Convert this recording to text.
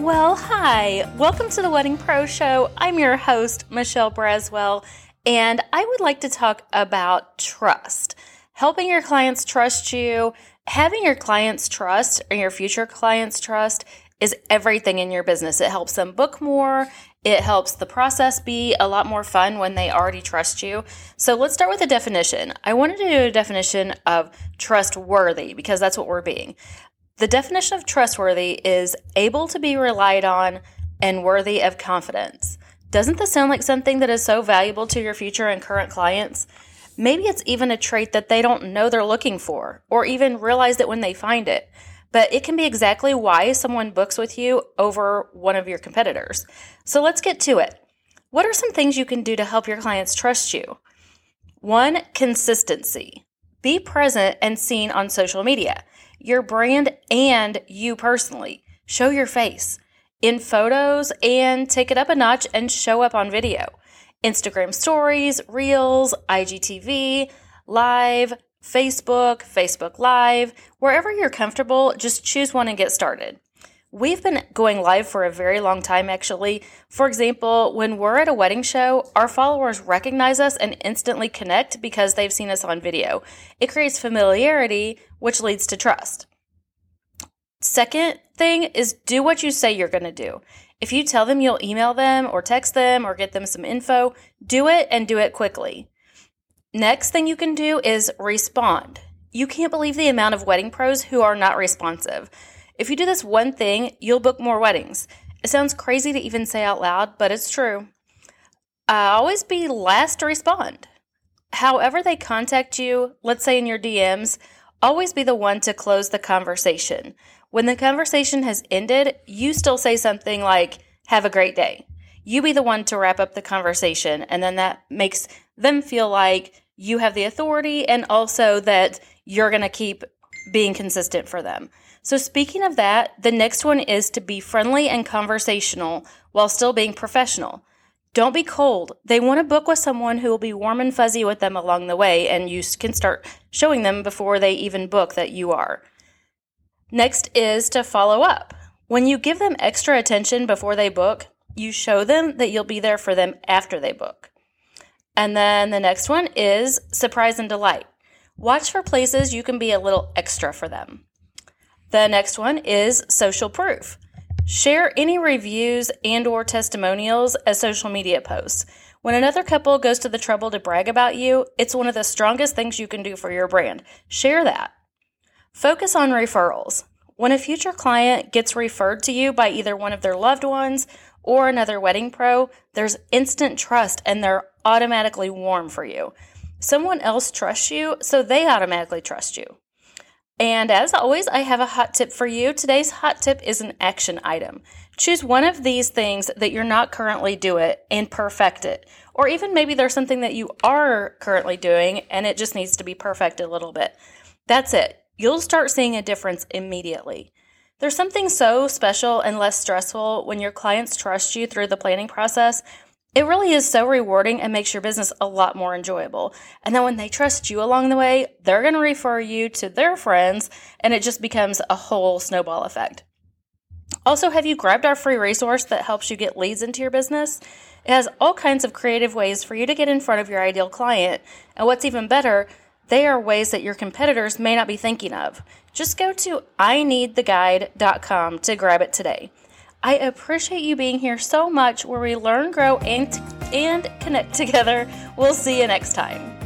Well, hi. Welcome to the Wedding Pro Show. I'm your host, Michelle Braswell, and I would like to talk about trust. Helping your clients trust you, having your clients trust or your future clients trust is everything in your business. It helps them book more. It helps the process be a lot more fun when they already trust you. So let's start with a definition. I wanted to do a definition of trustworthy because that's what we're being. The definition of trustworthy is able to be relied on and worthy of confidence. Doesn't this sound like something that is so valuable to your future and current clients? Maybe it's even a trait that they don't know they're looking for or even realize it when they find it. But it can be exactly why someone books with you over one of your competitors. So let's get to it. What are some things you can do to help your clients trust you? One, consistency. Be present and seen on social media your brand and you personally. Show your face in photos and take it up a notch and show up on video. Instagram stories, reels, IGTV, live, Facebook, Facebook Live, wherever you're comfortable, just choose one and get started. We've been going live for a very long time, actually. For example, when we're at a wedding show, our followers recognize us and instantly connect because they've seen us on video. It creates familiarity, which leads to trust. Second thing is do what you say you're going to do. If you tell them you'll email them or text them or get them some info, do it and do it quickly. Next thing you can do is respond. You can't believe the amount of wedding pros who are not responsive. If you do this one thing, you'll book more weddings. It sounds crazy to even say out loud, but it's true. Uh, always be last to respond. However, they contact you, let's say in your DMs, always be the one to close the conversation. When the conversation has ended, you still say something like, Have a great day. You be the one to wrap up the conversation, and then that makes them feel like you have the authority and also that you're going to keep being consistent for them. So, speaking of that, the next one is to be friendly and conversational while still being professional. Don't be cold. They want to book with someone who will be warm and fuzzy with them along the way, and you can start showing them before they even book that you are. Next is to follow up. When you give them extra attention before they book, you show them that you'll be there for them after they book. And then the next one is surprise and delight. Watch for places you can be a little extra for them. The next one is social proof. Share any reviews and or testimonials as social media posts. When another couple goes to the trouble to brag about you, it's one of the strongest things you can do for your brand. Share that. Focus on referrals. When a future client gets referred to you by either one of their loved ones or another wedding pro, there's instant trust and they're automatically warm for you. Someone else trusts you, so they automatically trust you. And as always, I have a hot tip for you. Today's hot tip is an action item. Choose one of these things that you're not currently doing and perfect it. Or even maybe there's something that you are currently doing and it just needs to be perfected a little bit. That's it. You'll start seeing a difference immediately. There's something so special and less stressful when your clients trust you through the planning process it really is so rewarding and makes your business a lot more enjoyable. And then when they trust you along the way, they're going to refer you to their friends, and it just becomes a whole snowball effect. Also, have you grabbed our free resource that helps you get leads into your business? It has all kinds of creative ways for you to get in front of your ideal client. And what's even better, they are ways that your competitors may not be thinking of. Just go to ineedtheguide.com to grab it today. I appreciate you being here so much where we learn, grow, and, and connect together. We'll see you next time.